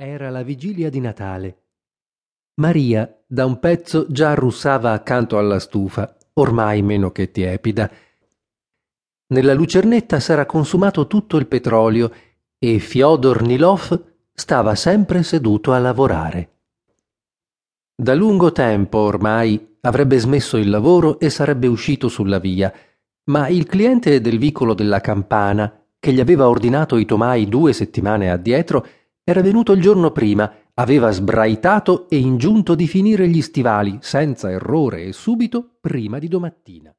Era la vigilia di Natale. Maria da un pezzo già russava accanto alla stufa, ormai meno che tiepida. Nella lucernetta s'era consumato tutto il petrolio e Fyodor Nilov stava sempre seduto a lavorare. Da lungo tempo ormai avrebbe smesso il lavoro e sarebbe uscito sulla via, ma il cliente del vicolo della campana, che gli aveva ordinato i tomai due settimane addietro, era venuto il giorno prima, aveva sbraitato e ingiunto di finire gli stivali, senza errore e subito, prima di domattina.